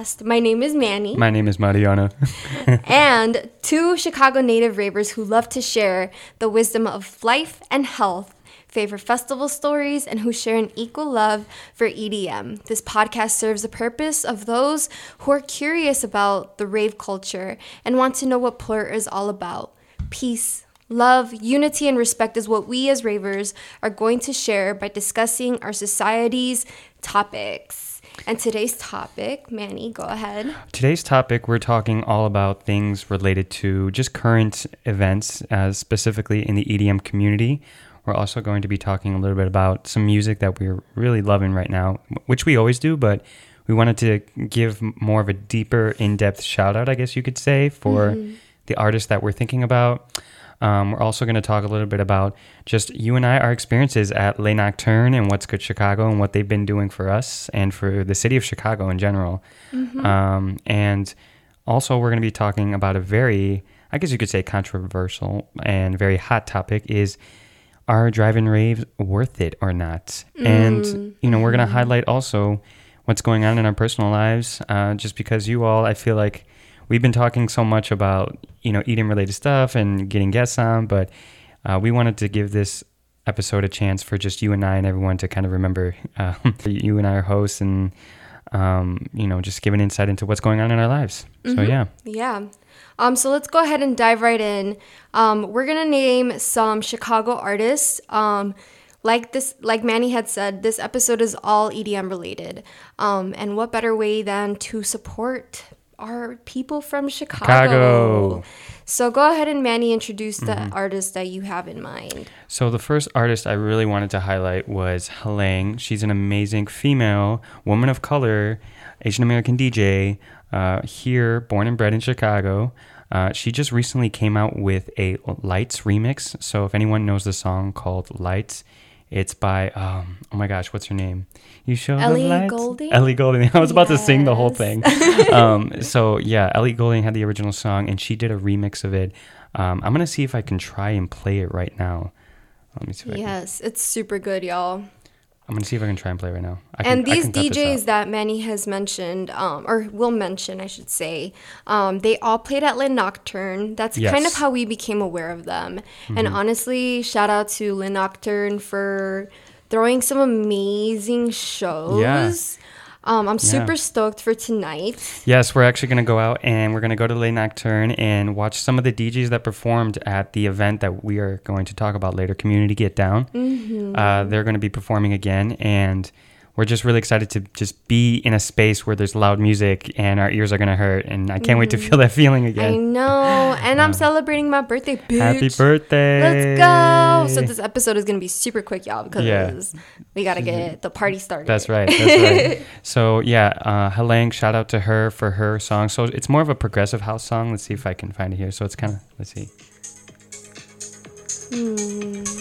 Behind the Raver podcast. My name is Manny. My name is Mariana. and two Chicago native ravers who love to share the wisdom of life and health, favorite festival stories, and who share an equal love for EDM. This podcast serves the purpose of those who are curious about the rave culture and want to know what Plur is all about. Peace, Love, unity, and respect is what we as ravers are going to share by discussing our society's topics. And today's topic, Manny, go ahead. Today's topic, we're talking all about things related to just current events, uh, specifically in the EDM community. We're also going to be talking a little bit about some music that we're really loving right now, which we always do, but we wanted to give more of a deeper, in depth shout out, I guess you could say, for mm-hmm. the artists that we're thinking about. Um, we're also going to talk a little bit about just you and I, our experiences at Les Nocturnes and What's Good Chicago and what they've been doing for us and for the city of Chicago in general. Mm-hmm. Um, and also, we're going to be talking about a very, I guess you could say, controversial and very hot topic is are drive-in raves worth it or not? Mm-hmm. And, you know, we're going to mm-hmm. highlight also what's going on in our personal lives uh, just because you all, I feel like, we've been talking so much about you know EDM related stuff and getting guests on, but uh, we wanted to give this episode a chance for just you and I and everyone to kind of remember uh, you and I are hosts and um, you know just give an insight into what's going on in our lives. Mm-hmm. So yeah, yeah. Um, so let's go ahead and dive right in. Um, we're gonna name some Chicago artists. Um, like this, like Manny had said, this episode is all EDM related. Um, and what better way than to support are people from Chicago. Chicago. So go ahead and Manny introduce the mm-hmm. artist that you have in mind. So the first artist I really wanted to highlight was Helang. She's an amazing female woman of color, Asian American DJ, uh, here, born and bred in Chicago. Uh, she just recently came out with a Lights remix. So if anyone knows the song called Lights, it's by um, oh my gosh, what's her name? You show Ellie Goulding. Ellie Goulding. I was about yes. to sing the whole thing. um, so yeah, Ellie Goulding had the original song, and she did a remix of it. Um, I'm gonna see if I can try and play it right now. Let me see. yes, it's super good, y'all. I'm gonna see if I can try and play right now. Can, and these DJs that Manny has mentioned, um, or will mention, I should say, um, they all played at Les Nocturnes. That's yes. kind of how we became aware of them. Mm-hmm. And honestly, shout out to Les Nocturnes for throwing some amazing shows. Yeah. Um, I'm super yeah. stoked for tonight. Yes, we're actually going to go out and we're going to go to Les Nocturnes and watch some of the DJs that performed at the event that we are going to talk about later, Community Get Down. Mm-hmm. Uh, they're going to be performing again. And we're just really excited to just be in a space where there's loud music and our ears are gonna hurt and I can't mm. wait to mm. feel that feeling again. I know. And I'm celebrating my birthday, bitch. Happy birthday. Let's go. So this episode is gonna be super quick, y'all, because yeah. we gotta get the party started. That's right. That's right. so yeah, uh Helang, shout out to her for her song. So it's more of a progressive house song. Let's see if I can find it here. So it's kinda let's see. Hmm.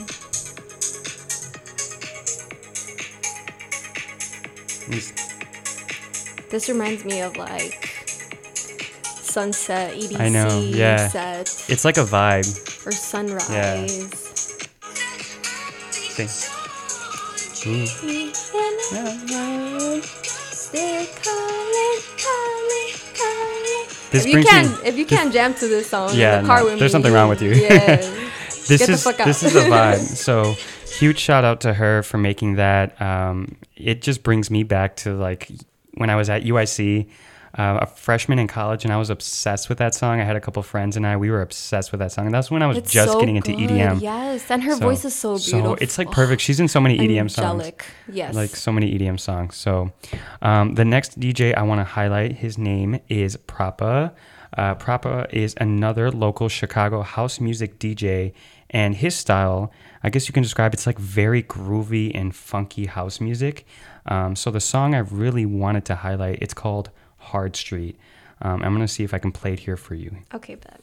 This reminds me of like sunset EDC I know, yeah. set. It's like a vibe. Or sunrise. Yeah. Sing. Mm. This if you can, if you can't jam to this song yeah, in the car no, with there's me, there's something wrong with you. Yeah, this is this is a vibe. So huge shout out to her for making that. Um, it just brings me back to like when I was at UIC, uh, a freshman in college, and I was obsessed with that song. I had a couple friends and I, we were obsessed with that song. And that's when I was it's just so getting into. EDM. Yes, and her so, voice is so beautiful. So it's like perfect. She's in so many EDM Angelic. songs. Yes. Like so many EDM songs. So um, the next DJ I want to highlight, his name is Proppa. Uh, Proppa is another local Chicago house music DJ, and his style, I guess you can describe it's like very groovy and funky house music. Um, so the song I really wanted to highlight, it's called Hard Street. Um, I'm gonna see if I can play it here for you. Okay, bet.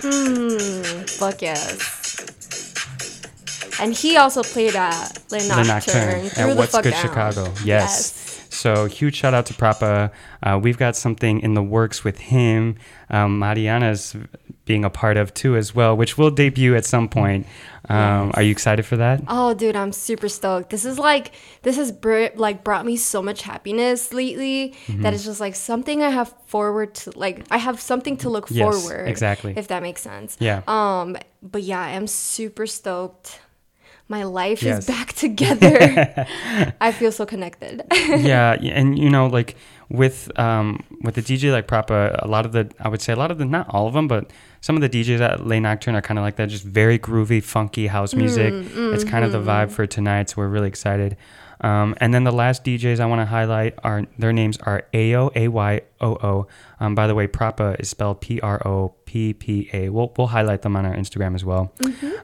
Hmm, fuck yes. And he also played at Les Nocturnes. At What's Good down. Chicago. Yes. yes. so huge shout out to Proppa. Uh, we've got something in the works with him. Um, Mariana's being a part of too as well, which will debut at some point. Um, Yes. Are you excited for that? Oh, dude, I'm super stoked. This is like this has br- like brought me so much happiness lately Mm-hmm. that it's just like something I have forward to like I have something to look Yes, forward. exactly. If that makes sense. Yeah. Um, but yeah, I am super stoked. My life Yes. is back together. I feel so connected. yeah, and you know, like with um, with the DJ like Proppa, a lot of the I would say a lot of the not all of them, but some of the DJs at Le Nocturne are kind of like that, just very groovy, funky house music. it's kind of the vibe for tonight, so we're really excited. Um, and then the last DJs I want to highlight are their names are Ayoo A Y O O. Um, by the way, Proppa is spelled P R O P P A. We'll we'll highlight them on our Instagram as well.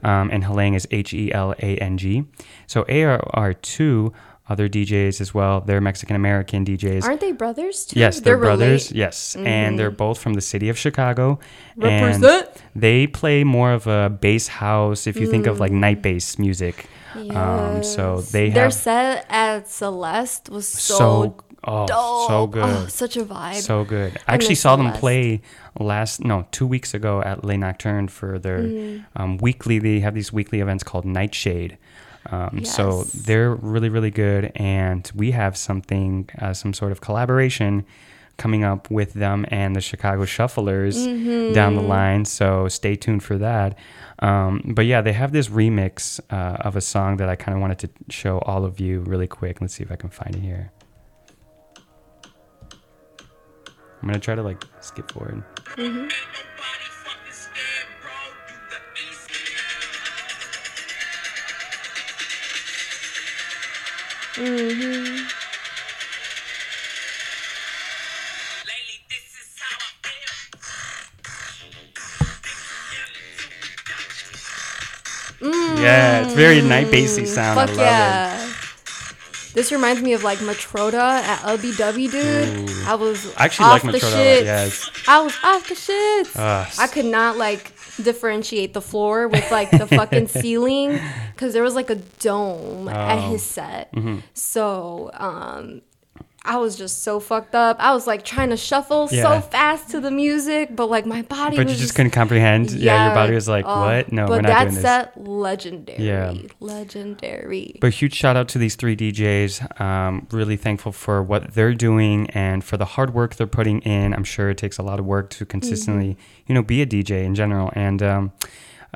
Um, and Helang is H E L A N G. So A are, are two other DJs as well. They're Mexican American DJs. Aren't they brothers too? Yes, they're, brothers. relate- Yes, and they're both from the city of Chicago. Represent. And they play more of a bass house. If you think of like night bass music, um, so Yes. they their have set at Celeste was so, so oh dope. so good. Oh, such a vibe. So good. I I actually saw them play last no two weeks ago at Le Nocturne for their Mm. um, weekly. They have these weekly events called Nightshade. Um, So they're really really good, and we have something uh, some sort of collaboration coming up with them and the Chicago Shufflers down the Mm-hmm. line. So stay tuned for that. Um, but yeah, they have this remix uh, of a song that I kind of wanted to show all of you really quick. Let's see if I can find it here. I'm gonna try to like skip forward. Mm-hmm. Lately, this is how I feel. Yeah, it's very night bassy sound. Fuck I love yeah. This reminds me of like Matroda at LBW, dude. I was I actually off like the Matroda a shits. yes. I was off the shits. Ah, I could not like differentiate the floor with like the fucking ceiling because there was like a dome at Oh. his set. Mm-hmm. So um, I was just so fucked up. I was like trying to shuffle Yeah. so fast to the music, but like my body But you just couldn't comprehend. Yeah, your body was like, oh, "What? No, we're not that doing this." But set legendary. Yeah. legendary. But huge shout out to these three DJs. Um, really thankful for what they're doing and for the hard work they're putting in. I'm sure it takes a lot of work to consistently, Mm-hmm. you know, be a DJ in general. And um,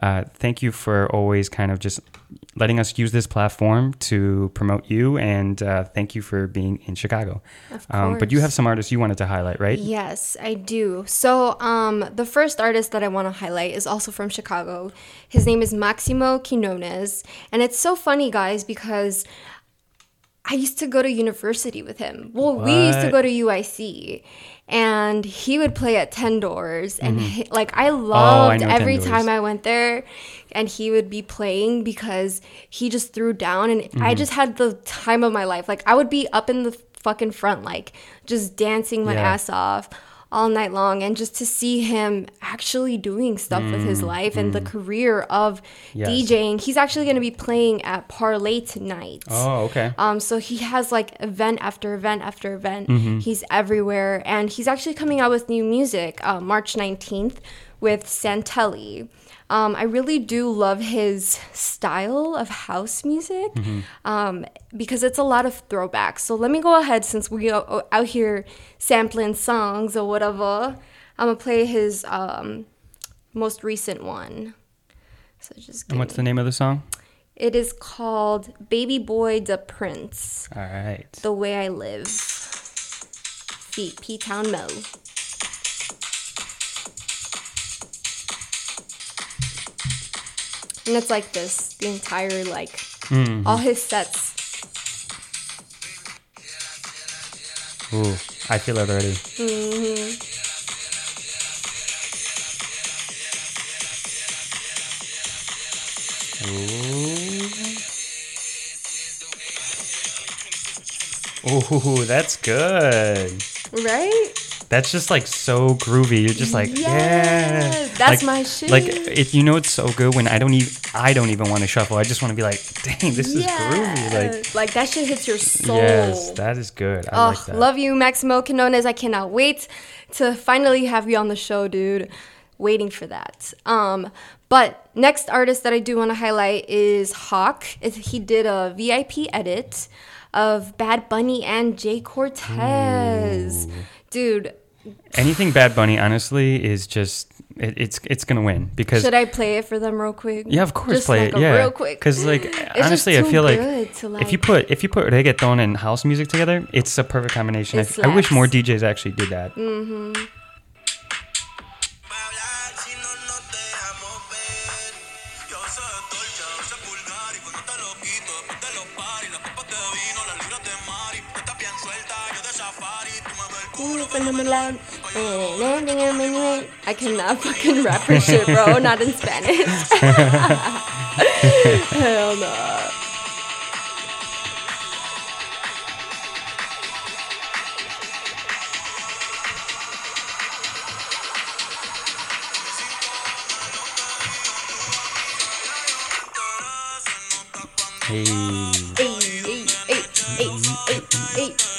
uh, thank you for always kind of just letting us use this platform to promote you. And uh, thank you for being in Chicago. Of Um, but you have some artists you wanted to highlight, right? Yes, I do. So, um, the first artist that I want to highlight is also from Chicago. His name is Maximo Quinones, and it's so funny, guys, because I used to go to university with him. Well, we used to go to UIC, and he would play at Ten Doors, and he, like I Mm-hmm. Oh, I loved every time I went there, and he would be playing because he just threw down, and Mm-hmm. I just had the time of my life. Like I would be up in the fucking front, like just dancing my Yeah. ass off all night long and just to see him actually doing stuff with his life and the career of Mm, Yes. DJing. He's actually going to be playing at Parlay tonight. Oh, okay. Um, so he has like event after event after event. Mm-hmm. He's everywhere, and he's actually coming out with new music uh, March nineteenth with Santelli. Um, I really do love his style of house music Mm-hmm. um, because it's a lot of throwbacks. So let me go ahead since we are out here sampling songs or whatever. I'm gonna play his um, most recent one. So just And what's me- the name of the song? it is called Baby Boy the Prince. All right. The Way I Live. Feet P Town Mo. And it's like this, the entire like Mm-hmm. all his sets. Ooh, I feel it already. Ooh. Ooh, that's good. Right? That's just like so groovy. You're just like, yeah. That's Like- my shit. Like if you know it's so good when I don't even I don't even want to shuffle. I just want to be like, dang, this is groovy. Like like that shit hits your soul. yes, that is good. I Oh, like that. love you, Maximo Quinones. I cannot wait to finally have you on the show, dude. Waiting for that. Um, but next artist that I do want to highlight is Hawk. He did a VIP edit of Bad Bunny and Jhay Cortez. Dude, Anything Bad Bunny, honestly, is just it, it's it's gonna win because should I play it for them real quick? yeah, of course, Just play like it. Yeah, real quick. Because like just honestly, I feel like to, if you put if you put reggaeton and house music together, it's a perfect combination. I, I wish more. DJs actually did that. Mm. I cannot fucking rap for shit, bro. Not in Spanish. Hell no. Hey,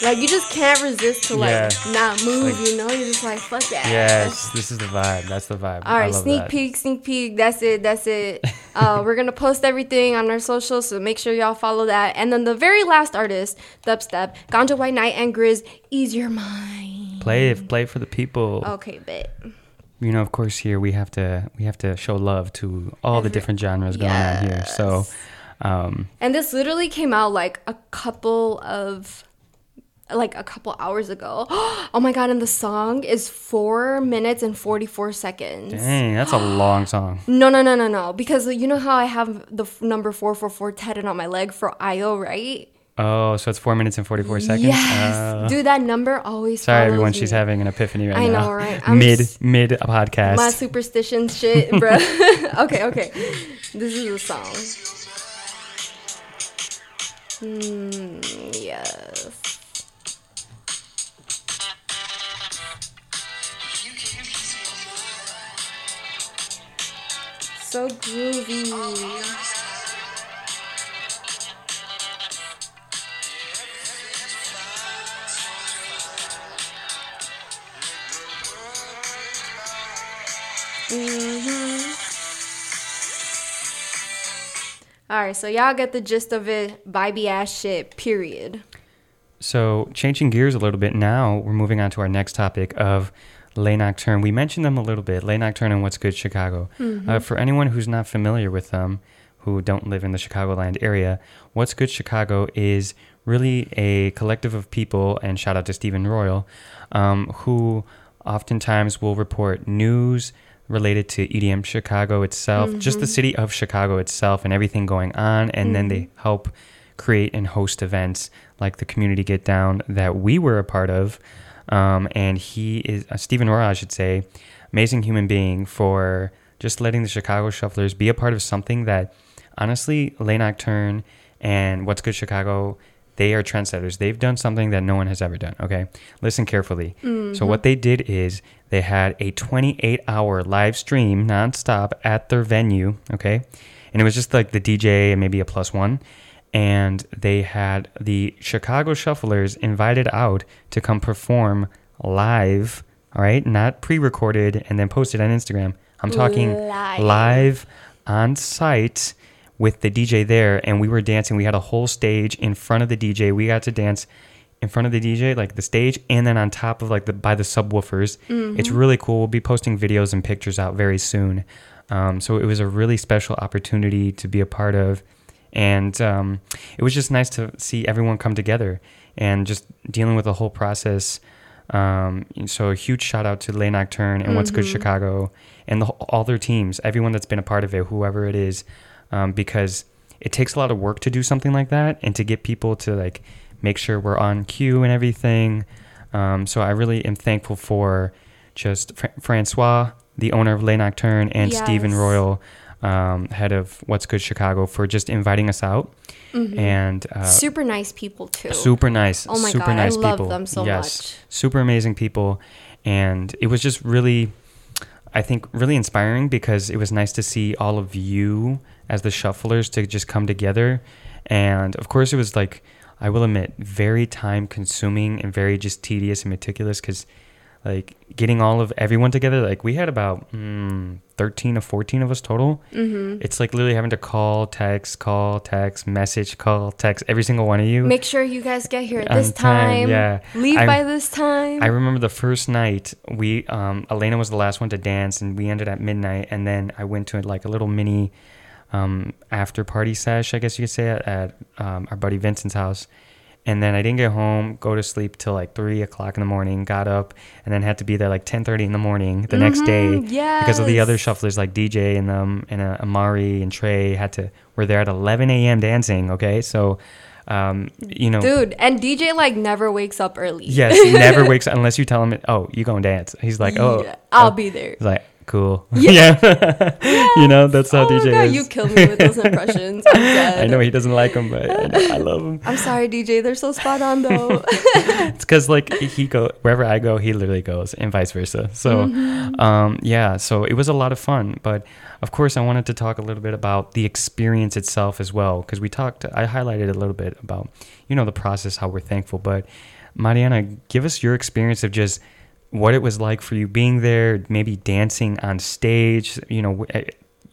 Like you just can't resist to like not move, like- you know? You're just like fuck that. yes, this is the vibe. That's the vibe. All right, I love sneak that. peek, sneak peek. That's it. That's it. Uh, we're gonna post everything on our socials, so make sure y'all follow that. And then the very last artist, Dubstep, Ganja White Night and Grizz, Ease Your Mind. Play it, play it for the people. Okay, bet. you know, of course, here we have to we have to show love to all the different genres going on here. So, um, And this literally came out like a couple of like a couple hours ago. Oh my god, and the song is four minutes and forty four seconds. dang, that's a long song. No, no, no, no, no. Because you know how I have the f- number four four four tatted on my leg for IO, right? Oh, so it's four minutes and forty four seconds. Yes, Uh, dude, that number always. sorry, everyone. me. She's having an epiphany right I now. know, right? I'm mid s- mid podcast. my superstition shit, bro. okay, okay. This is a song. Hmm. Yes. So groovy. Mhm. All right, so y'all get the gist of it. Vibey ass shit. Period. So, changing gears a little bit now, we're moving on to our next topic of Le Nocturne. We mentioned them a little bit, Le Nocturne and What's Good Chicago. Uh, for anyone who's not familiar with them, who don't live in the Chicagoland area, What's Good Chicago is really a collective of people, and shout out to Stephen Royal, um, who oftentimes will report news related to EDM Chicago itself, just the city of Chicago itself, and everything going on, and then they help create and host events like the community get down that we were a part of um, and he is uh, stephen roy i should say amazing human being for just letting the chicago shufflers be a part of something that honestly Le Nocturne and what's good chicago they are trendsetters. They've done something that no one has ever done okay? Listen carefully. So what they did is they had a 28 hour live stream nonstop at their venue okay? And it was just like the dj and maybe a plus one and they had the Chicago Shufflers invited out to come perform live, all right, not pre-recorded and then posted on Instagram. I'm talking Live. live on site with the DJ there and we were dancing. We had a whole stage in front of the DJ. We got to dance in front of the DJ, like the stage, and then on top of like the by the subwoofers. It's really cool. We'll be posting videos and pictures out very soon. Um, so it was a really special opportunity to be a part of, and um, it was just nice to see everyone come together and just dealing with the whole process. Um, so a huge shout out to Le Nocturne and What's Good Chicago and the, all their teams, everyone that's been a part of it, whoever it is, um, because it takes a lot of work to do something like that and to get people to like make sure we're on cue and everything. Um, so I really am thankful for just Fra- Francois, the owner of Le Nocturne, and Stephen Royal, um, head of What's Good Chicago, for just inviting us out. And uh, Super nice people too. super nice, Oh my super God, I nice love people. them so yes, much. super amazing people. and it was just really, I think, really inspiring because it was nice to see all of you as the shufflers to just come together, and of course it was like I will admit very time consuming and very just tedious and meticulous because like getting all of everyone together like we had about mm, 13 or 14 of us total mm-hmm. it's like literally having to call text call text message call text every single one of you Make sure you guys get here at this time, time. yeah. Leave I- by this time. I remember the first night we um, Elena was the last one to dance and we ended at midnight and then I went to like a little mini um, after party sesh I guess you could say at, at um, our buddy Vincent's house and then I didn't get home go to sleep till like three o'clock in the morning got up and then had to be there like 10:30 in the morning the next day because of the other shufflers like DJ and um and uh, Amari and Trey had to were there at 11 a.m. dancing okay so um you know Dude, and DJ like never wakes up early. Yes, he never wakes up unless you tell him, "Oh, you gonna dance." He's like, "Oh, Yeah, I'll oh." be there. He's like, "Cool." Yeah, Yeah. you know that's how oh DJ god, is. you killed me with those impressions. I know he doesn't like them, but I, know, I love them. I'm sorry, DJ. They're so spot on though. It's because like he go wherever I go, he literally goes, and vice versa. So, Mm-hmm. um, yeah, so it was a lot of fun. But of course, I wanted to talk a little bit about the experience itself as well, because we talked. I highlighted a little bit about you know the process, how we're thankful. But Mariana, give us your experience of just what it was like for you being there, maybe dancing on stage. You know. eh,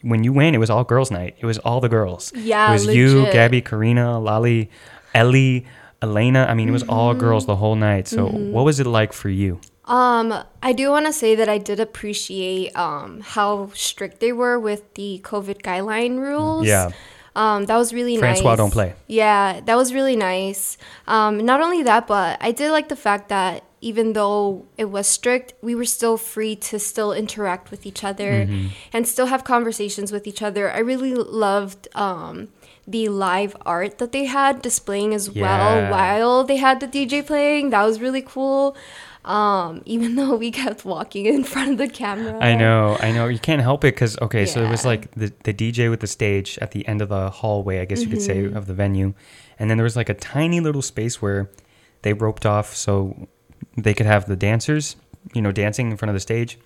When you went, it was all girls' night. It was all the girls. Yeah, it was you. Gabby, Karina, Lali, Ellie, Elena. I mean, it was all Mm-hmm. girls the whole night. So, what was it like for you? Um, I do want to say that I did appreciate um how strict they were with the COVID guideline rules. Yeah. Um, that was really Francois nice. don't play. Yeah, that was really nice. Um, not only that, but I did like the fact that even though it was strict, we were still free to still interact with each other Mm-hmm. and still have conversations with each other. I really loved um, the live art that they had displaying as Yeah. well while they had the DJ playing. That was really cool. Um, even though we kept walking in front of the camera. I know, I know. You can't help it because okay, so it was like the the DJ with the stage at the end of the hallway, I guess you could say, Mm-hmm. of the venue, and then there was like a tiny little space where they roped off so they could have the dancers, you know, dancing in front of the stage,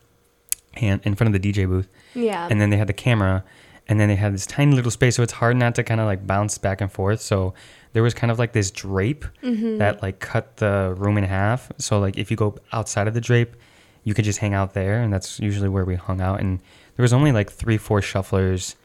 and in front of the DJ booth, Yeah. and then they had the camera, and then they had this tiny little space, so it's hard not to kind of like bounce back and forth. So there was kind of like this drape Mm-hmm. that like cut the room in half. So like if you go outside of the drape, you could just hang out there, and that's usually where we hung out. And there was only like three, four shufflers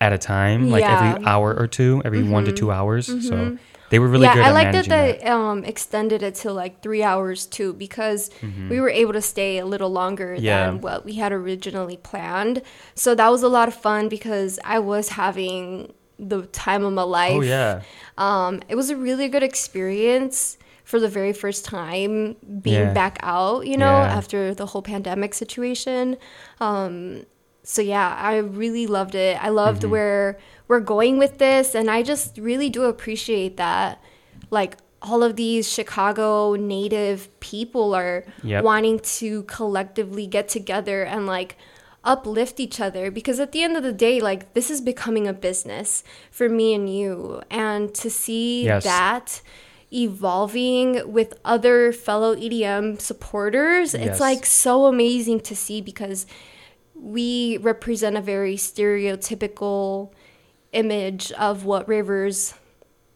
at a time, like every Yeah. Mm-hmm. hour or two, every one to two hours. So they were really yeah, good I at like that they um, extended it to like three hours too because Mm-hmm. we were able to stay a little longer Yeah. than what we had originally planned. So that was a lot of fun because I was having the time of my life. Oh yeah, Um, it was a really good experience for the very first time being Yeah. back out, you know, Yeah. after the whole pandemic situation. Um, so yeah, I really loved it. I loved Mm-hmm. where we're going with this, and I just really do appreciate that, like all of these Chicago native people are Yep. wanting to collectively get together and like uplift each other because at the end of the day like this is becoming a business for me and you and to see Yes. that evolving with other fellow EDM supporters Yes. it's like so amazing to see because we represent a very stereotypical image of what rivers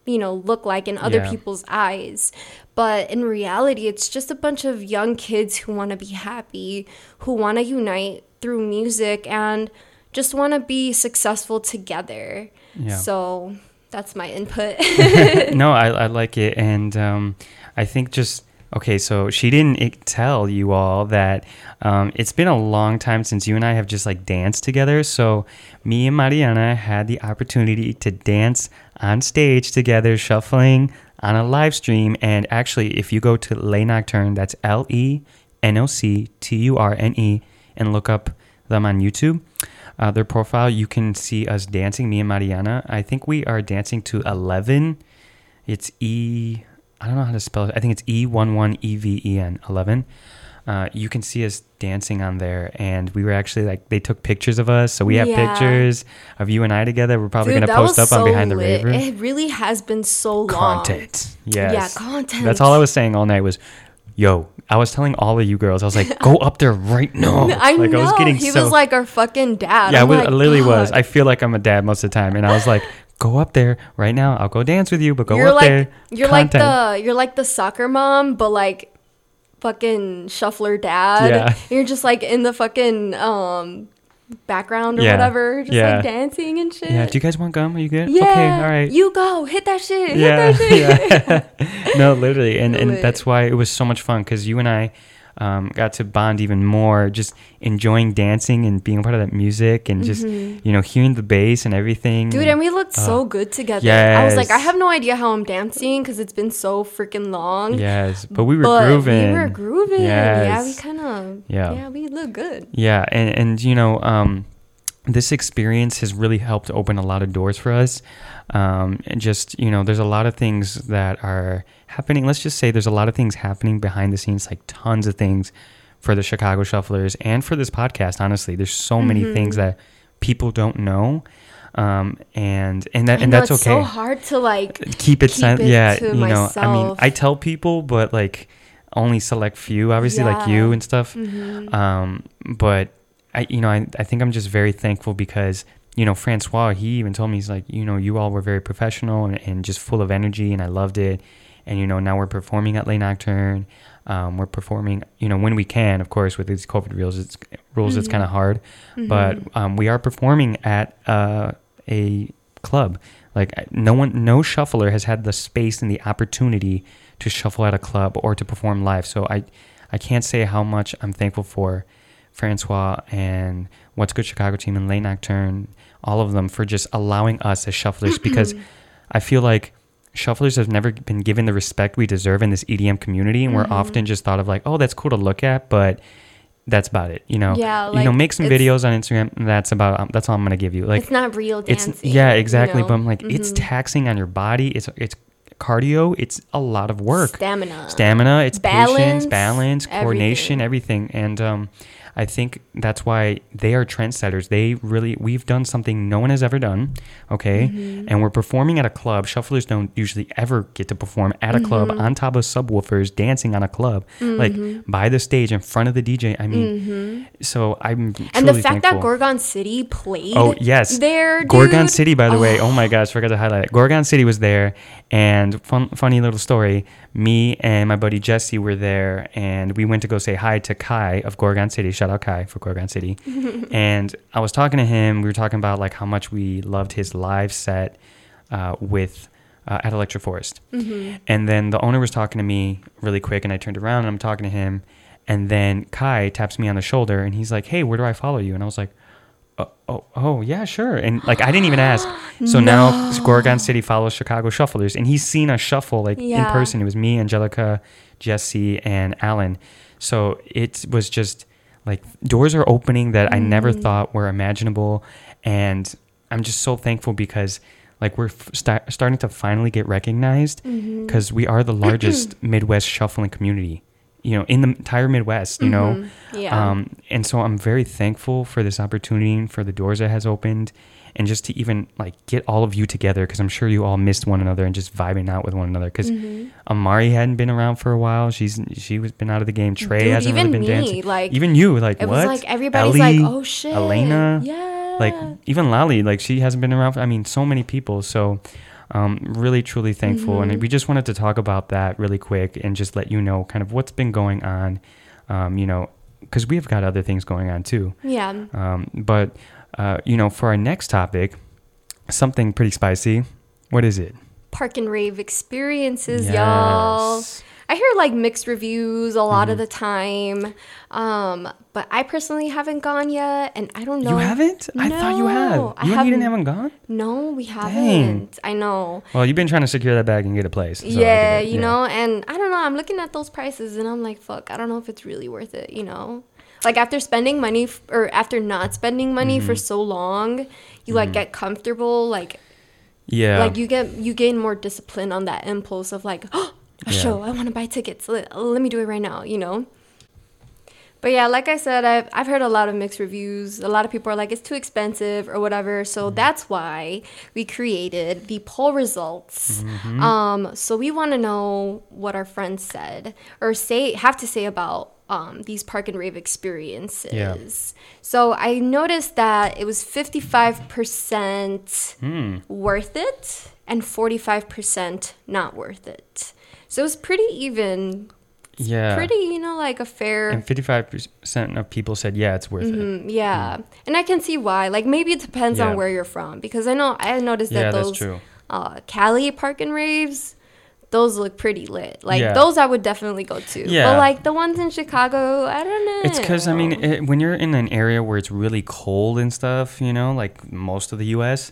you know look like in other Yeah. people's eyes but in reality it's just a bunch of young kids who want to be happy who want to unite through music and just want to be successful together Yeah. so that's my input no, I, I like it, and um, I think just okay. So she didn't tell you all that um, it's been a long time since you and I have just like danced together. So me and Mariana had the opportunity to dance on stage together, shuffling on a live stream. And actually, if you go to Le Nocturne, that's L E N O C T U R N E, and look up them on YouTube uh, their profile, you can see us dancing, me and Mariana. I think we are dancing to 11. It's E, I don't know how to spell it. I think it's E E11EVEN, 11. Uh, you can see us dancing on there, and we were actually like, they took pictures of us. So we have Yeah. pictures of you and I together. We're probably Dude, going to post up on so Behind the lit. Raver. it really has been so long Content. Yes. yeah content That's all I was saying all night was yo, I was telling all of you girls, I was like, go up there right now. I like know. I was getting he so was like our fucking dad. yeah, I I'm was- like, I literally was. I feel like I'm a dad most of the time, and I was like, go up there right now. I'll go dance with you, but go you're up like there. you're Content. like the you're like the soccer mom, but like fucking shuffler dad. Yeah. You're just like in the fucking um background or Yeah. whatever, just Yeah. like dancing and shit. yeah. Do you guys want gum? Are you good? Yeah, Okay. All right. You go hit that shit. yeah, hit that shit. yeah. no, literally, and and that's why it was so much fun because you and I um, got to bond even more, just enjoying dancing and being a part of that music and just you know hearing the bass and everything. Mm-hmm. Dude, and we looked so good together. yes. I was like, I have no idea how I'm dancing because it's been so freaking long. yes, but we were but grooving. we were grooving. Yeah, we kind of. Yeah. Yeah. we look good. Yeah, and and you know, um, this experience has really helped open a lot of doors for us. Um, and just you know, there's a lot of things that are happening. Let's just say there's a lot of things happening behind the scenes, like tons of things for the Chicago Shufflers and for this podcast. Honestly, there's so many Mm-hmm. things that people don't know. Um, and and that and that's it's okay so hard to like keep it keep silent. it Yeah, you know, I mean. I tell people, but like only select few, obviously, like you and stuff. Mm-hmm. Um, but I, you know, I, I think I'm just very thankful because you know, Francois, he even told me he's like, you know, you all were very professional and, and just full of energy, and I loved it. And you know, now we're performing at Le Nocturne. Um, we're performing, you know, when we can, of course, with these COVID rules. It's rules. It's kind of hard, but um, we are performing at uh, a club. Like no one, no shuffler has had the space and the opportunity to shuffle at a club or to perform live. So I, I can't say how much I'm thankful for Francois and What's Good Chicago team and Le Nocturne, all of them for just allowing us as shufflers because I feel like shufflers have never been given the respect we deserve in this EDM community, and we're often just thought of like, oh, that's cool to look at, but that's about it. You know, Yeah, you know, make some videos on Instagram. And that's about. Um, that's all I'm gonna give you. Like, it's not real it's dancing. yeah, you exactly. know? But I'm like, it's taxing on your body. It's it's cardio. It's a lot of work stamina. stamina it's patience Balance, balance coordination everything. everything and um, i think that's why they are trendsetters they really we've done something no one has ever done okay Mm-hmm. and we're performing at a club shufflers don't usually ever get to perform at a club Mm-hmm. on top of subwoofers dancing on a club like by the stage in front of the dj i mean so i'm Mm-hmm. and the fact thankful. that Gorgon City played. Oh yes, there, Gorgon. City. By the way, oh my gosh, forgot to highlight it. Gorgon City was there, and fun, funny little story. Me and my buddy Jesse were there, and we went to go say hi to Kai of Gorgon City. Shout out Kai for Gorgon City. and I was talking to him. We were talking about like how much we loved his live set uh, with. Uh, at Electric Forest, and then the owner was talking to me really quick, and I turned around and I'm talking to him, and then Kai taps me on the shoulder, and he's like, "Hey, where do I follow you?" And I was like, oh, oh, oh yeah, sure. And like I didn't even ask. So now Gorgon City follows Chicago Shufflers, and he's seen us shuffle like in person. It was me, Angelica, Jesse, and Alan. So it was just like doors are opening that I never Mm. thought were imaginable, and I'm just so thankful because like we're starting to finally get recognized Mm-hmm. because we are the largest Midwest shuffling community. You know, in the entire Midwest. You know. Mm-hmm. Yeah. Um, and so I'm very thankful for this opportunity and for the doors it has opened, and just to even like get all of you together because I'm sure you all missed one another and just vibing out with one another. Because Mm-hmm. Amari hadn't been around for a while; she's she was been out of the game. Trey Dude, hasn't really been me, dancing. like, even you, like it what? was like everybody's like, oh shit, Elena, yeah, like even Lally, like she hasn't been around. For, I mean, so many people. So, um, really, truly thankful, Mm-hmm. and we just wanted to talk about that really quick and just let you know kind of what's been going on. Um, you know, because we have got other things going on too. yeah. Um, but uh, you know, for our next topic, something pretty spicy. What is it? Park and rave experiences, y'all. I hear like mixed reviews a lot Mm-hmm. of the time, um, but I personally haven't gone yet, and I don't know. You haven't? I thought you had. No, I You and Eden haven't. haven't gone? No, we haven't. Dang. I know. Well, you've been trying to secure that bag and get a place. so yeah, you know, and I don't know. I'm looking at those prices, and I'm like, fuck, I don't know if it's really worth it. You know, like after spending money f- or after not spending money Mm-hmm. for so long, you like get comfortable, like Yeah. like you get you gain more discipline on that impulse of like oh, a Yeah. show i want to buy tickets let, let me do it right now you know But yeah, like I said, I've, I've heard a lot of mixed reviews. A lot of people are like, it's too expensive or whatever. So Mm-hmm. that's why we created the poll results. Mm-hmm. Um, so we want to know what our friends said or say have to say about um, these park and rave experiences. Yeah. So I noticed that it was 55% Hmm. worth it and 45% not worth it. So it was pretty even Yeah. pretty, you know, like a fair. And 55% of people said, yeah, it's worth it. Mm, yeah, and I can see why. Like maybe it depends Yeah. on where you're from because I know I noticed that that's those true. uh, Cali park and raves, those look pretty lit. Like Yeah. those I would definitely go to. Yeah. but like the ones in Chicago, I don't know. It's because, I mean, it, when you're in an area where it's really cold and stuff, you know, like most of the US,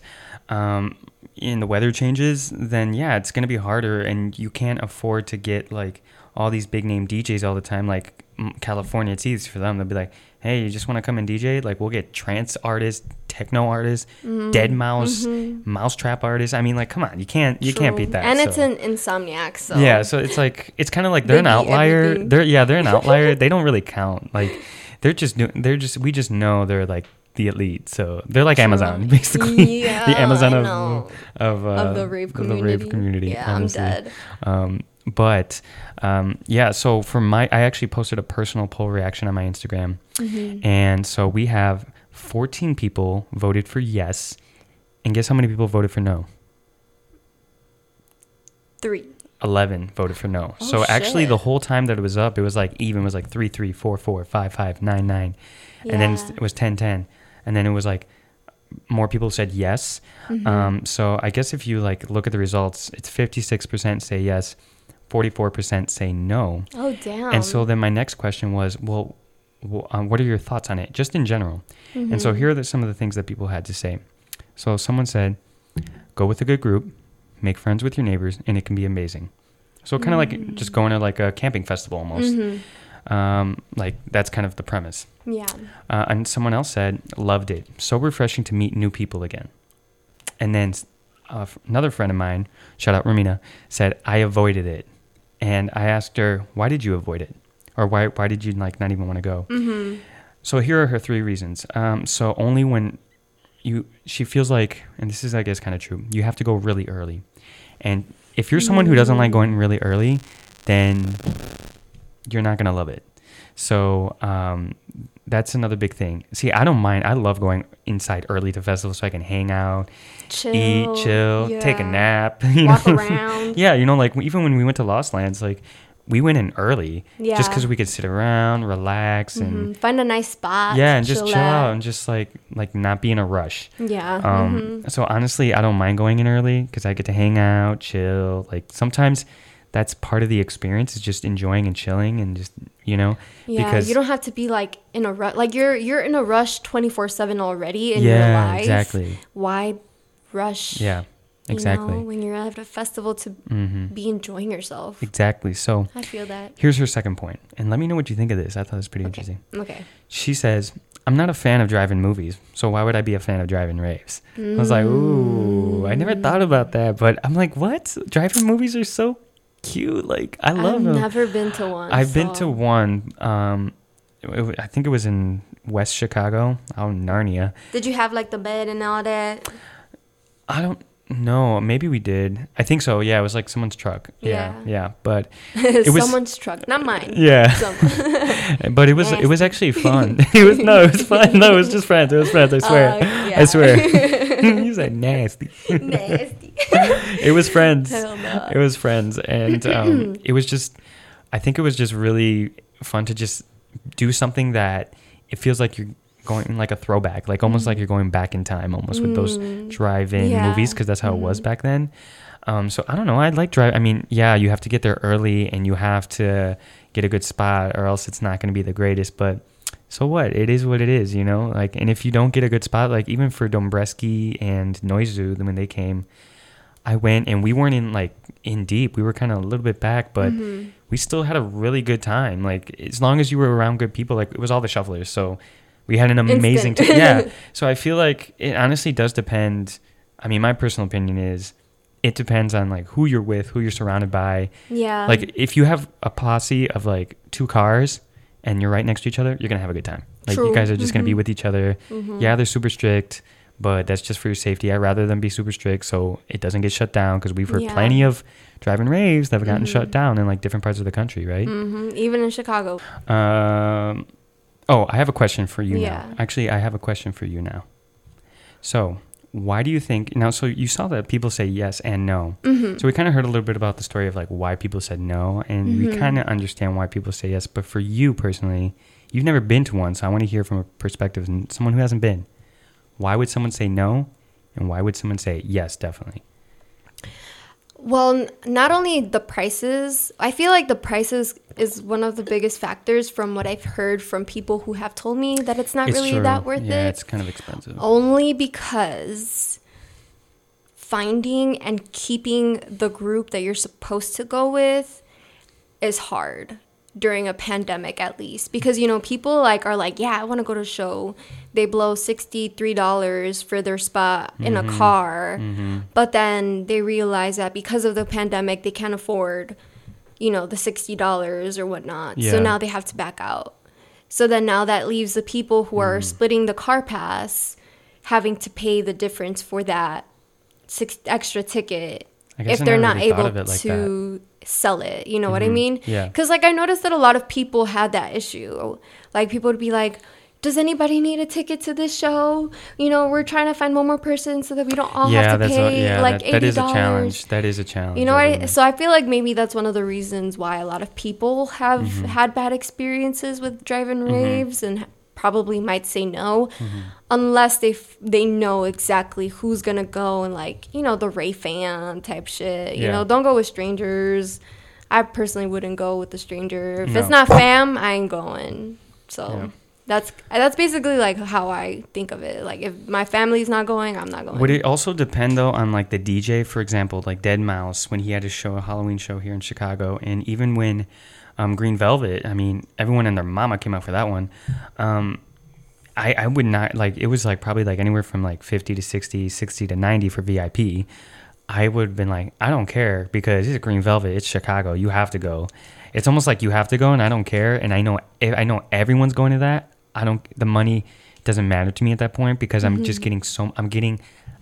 um, and the weather changes, then yeah, it's going to be harder and you can't afford to get like all these big name DJs all the time. Like mm, California, it's easy for them. They'll be like, hey, you just want to come and DJ? Like, we'll get trance artists, techno artists, Mm-hmm. dead mouse, mau5trap artists. I mean, like, come on, you can't, you can't beat that. And it's an insomniac, so Yeah, so it's like it's kind of like they're an They outlier. everything. They're yeah, they're an outlier. they don't really count. Like they're just do- they're just we just know they're like the elite. So they're like Amazon basically. Yeah, the Amazon of of, uh, of the rave community. the rave community. Yeah, honestly. I'm dead. Um, but um, yeah, so for my, I actually posted a personal poll reaction on my Instagram, Mm-hmm. and so we have 14 people voted for yes, and guess how many people voted for no? Three. 11 voted for no. Oh, so actually, shit. the whole time that it was up, it was like even it was like 3 3, 4 4, 5 5, 9 9. And then it was 10 10. And then it was like more people said yes. Mm-hmm. Um, so I guess if you like look at the results, it's 56% say yes, 44% say no. Oh damn. And so then my next question was, well, um, what are your thoughts on it, just in general? And Mm-hmm. so here are the, some of the things that people had to say. So someone said, go with a good group, make friends with your neighbors, and it can be amazing. So kind of like just going to like a camping festival almost. Um, like that's kind of the premise. yeah. Uh, and someone else said, loved it. So refreshing to meet new people again. And then uh, another friend of mine, shout out Ramina, said, I avoided it. And I asked her, why did you avoid it? Or why, why did you like not even want to go? Mm-hmm. So here are her three reasons. Um, so only when you, she feels like, and this is, I guess, kind of true, you have to go really early. And if you're someone who doesn't like going really early, then you're not going to love it. So um, that's another big thing. See, I don't mind. I love going inside early to festivals so I can hang out, Chill. eat, chill, take a nap. You Walk know? around. yeah, you know, like even when we went to Lost Lands, like we went in early just because we could sit around, relax, and Mhm. Find a nice spot. yeah, and just chill at. out and just like like not be in a rush. Yeah. Um, mhm. So honestly, I don't mind going in early because I get to hang out, chill. Like sometimes that's part of the experience is just enjoying and chilling and just you know Yeah, because you don't have to be like in a rush. Like you're you're in a rush twenty four seven already in Yeah, your life. exactly. Why rush? yeah you exactly know, when you're at a festival to hmm be enjoying yourself. exactly. So I feel that. here's her second point, and let me know what you think of this. I thought it was pretty interesting. Okay. She says, "I'm not a fan of driving movies, so why would I be a fan of driving raves?" I was like, "Ooh, I never thought about that," but I'm like, "What? Driving movies are so cute. Like I love I've them." never been to one. I've been to one. Um, it wa- I think it was in West Chicago, out in Narnia. Did you have like the bed and all that? I don't know. Maybe we did. I think so. Yeah, it was like someone's truck. Yeah, Yeah. yeah. But it was- Someone's truck, not mine. yeah, but it was it was actually fun. it was no, it was fun. No, it was just friends. It was friends. I swear. Uh, I yeah. swear. you said nasty. Nasty. It was friends. No. It was friends, and um, it was just. I think it was just really fun to just do something that it feels like you're going like a throwback, like almost like you're going back in time, almost with those drive-in Mm. Yeah. Mm-hmm. movies, because that's how it was back then. Um, so I don't know. I'd like drive. I mean, yeah, you have to get there early, and you have to get a good spot, or else it's not going to be the greatest. But so what? It is what it is, you know. Like, and if you don't get a good spot, like even for Dombresky and Noizu, when they came, I went and we weren't in like in deep. We were kind of a little bit back, but Mm-hmm. we still had a really good time. Like as long as you were around good people, like it was all the shufflers. So we had an amazing time. Yeah. So I feel like it honestly does depend. I mean, my personal opinion is it depends on like who you're with, who you're surrounded by. Yeah. Like if you have a posse of like two cars and you're right next to each other, you're gonna have a good time. Like you guys are just gonna be Mhm. with each other. Yeah, they're super strict, but that's just for your safety. I'd rather them be super strict so it doesn't get shut down because we've heard Yeah. plenty of driving raves that have gotten Mhm. shut down in like different parts of the country, right? hmm Even in Chicago. Um, oh, I have a question for you Yeah. now. Actually, I have a question for you now. So, why do you think now? So you saw that people say yes and no. hmm So we kind of heard a little bit about the story of like why people said no, and we Mhm. kind of understand why people say yes. But for you personally, you've never been to one, so I want to hear from a perspective of someone who hasn't been. Why would someone say no, and why would someone say yes? Definitely. Well, n- not only the prices, I feel like the prices is one of the biggest factors from what I've heard from people who have told me that it's not it's really true. that worth it. yeah, it. it's kind of expensive. Only because finding and keeping the group that you're supposed to go with is hard during a pandemic at least. Because you know people like are like yeah i want to go to a show. They blow $63 for their spot in a mm-hmm. car. Mm-hmm. But then they realize that because of the pandemic they can't afford you know the $60 or whatnot. So now they have to back out. So then now that leaves the people who are mm-hmm. splitting the car pass having to pay the difference for that six extra ticket if they're not really able like to sell it. You know what I Mhm. mean? Yeah. Because like I noticed that a lot of people had that issue. Like people would be like, "Does anybody need a ticket to this show? You know, we're trying to find one more person so that we don't all yeah, have to pay a, yeah, like that, eighty that is a challenge. That is a challenge. You know, I I, so I feel like maybe that's one of the reasons why a lot of people have Mm-hmm. had bad experiences with drive-in raves and probably might say no, Mm-hmm. unless they f- they know exactly who's gonna go and like you know the Ray fan type shit. You Yeah. know, don't go with strangers. I personally wouldn't go with a stranger. If it's not fam, I ain't going. So. Yeah. That's that's basically like how I think of it. Like if my family's not going, I'm not going. Would it also depend though on like the DJ, for example, like deadmau5 when he had his show, a Halloween show here in Chicago, and even when um, Green Velvet, I mean, everyone and their mama came out for that one. Um, I, I would not like it was like probably like anywhere from like 50 to 60 60 to 90 for vip i would have been like i don't care because it's green velvet it's chicago you have to go. It's almost like you have to go and i don't care and i know i know everyone's going to that. I don't the money doesn't matter to me at that point because i'm just getting so i'm getting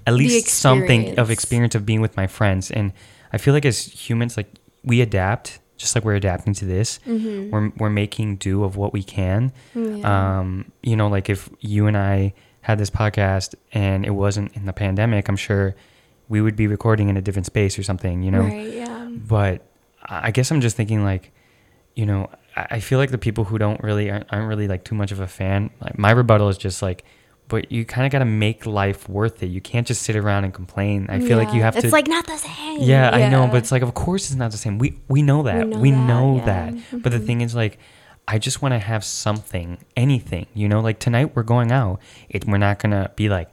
at least something of experience of being with my friends and i feel like as humans like we adapt just like we're adapting to this we're, we're making do of what we can Yeah. um, you know, like if you and I had this podcast and it wasn't in the pandemic, I'm sure we would be recording in a different space or something, you know. right? Yeah. But I guess I'm just thinking like, you know, I I feel like the people who don't really aren't, aren't really like too much of a fan. Like my rebuttal is just like, but you kind of got to make life worth it. You can't just sit around and complain. I feel like you Yeah. have to. It's like not the same. Yeah, I know, but it's like of course it's not the same. We we know that. We know know, that, that. yeah. Mm-hmm. But the thing is like I just want to have something, anything, you know, like tonight we're going out. It we're not going to be like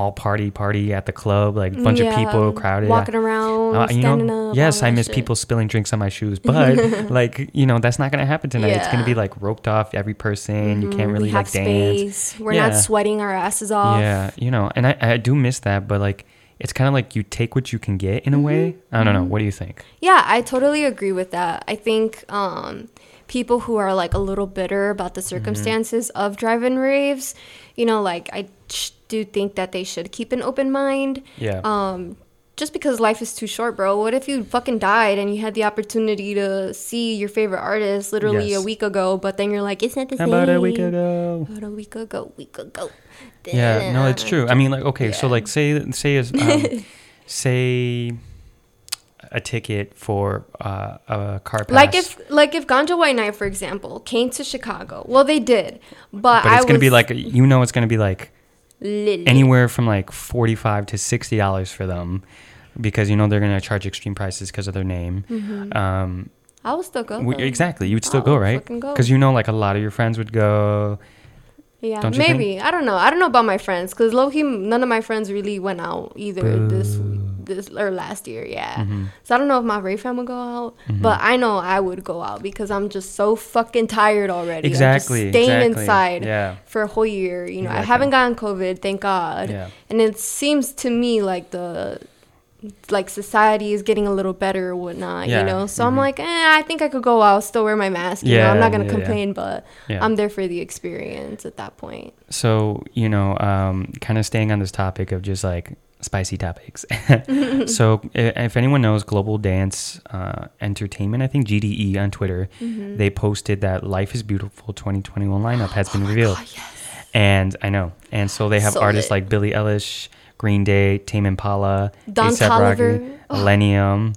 all party party at the club like a bunch of people crowded walking around, Uh, you standing know, up. yes, I miss shit. people spilling drinks on my shoes, but like, you know, that's not going to happen tonight. It's going to be like roped off every person. You can't Mm, really like have dance. We're Yeah. not sweating our asses off. Yeah, you know, and I, I do miss that, but like it's kind of like you take what you can get in a way. Mm-hmm. I don't know. What do you think? Yeah, I totally agree with that. I think um, people who are like a little bitter about the circumstances of drive-in raves, you know, like I sh- do think that they should keep an open mind. Yeah. Um, just because life is too short, bro. What if you fucking died and you had the opportunity to see your favorite artist literally Yes. a week ago, but then you're like, it's not the same. About a week ago. About a week ago, week ago. Yeah, no, it's true. I mean, like, okay, so like, say, say, um, say, a ticket for uh, a car pass. Like if like if Ganja White Night, for example, came to Chicago. Well, they did, but, but I it's gonna be like you know, it's gonna be like anywhere from like forty-five to sixty dollars for them, because you know they're gonna charge extreme prices because of their name. Mm-hmm. Um, I will still go. we- exactly, you would still I'll go, right? Because you know, like a lot of your friends would go. Yeah, you think? maybe. I don't know. I don't know about my friends because low key, none of my friends really went out either this this or last year. Yeah, Mm-hmm. so I don't know if my Ray fam would go out, but I know I would go out because I'm just so fucking tired already. Exactly, staying exactly. inside. Yeah. For a whole year, you know, I haven't gotten COVID, thank God. Yeah. And it seems to me like the like society is getting a little better or whatnot, Yeah, you know. So I'm like, eh, I think I could go out, still wear my mask. You know, I'm not gonna yeah, complain, but. I'm there for the experience at that point. So, you know, um, kind of staying on this topic of just like spicy topics. so, if anyone knows Global Dance uh, Entertainment, I think GDE on Twitter, Mm-hmm. they posted that Life is Beautiful 2021 lineup has been revealed. Oh yes. And I know. And so they have So artists lit. like Billie Eilish, Green Day, Tame Impala, Don Toliver. Rocky, Illenium,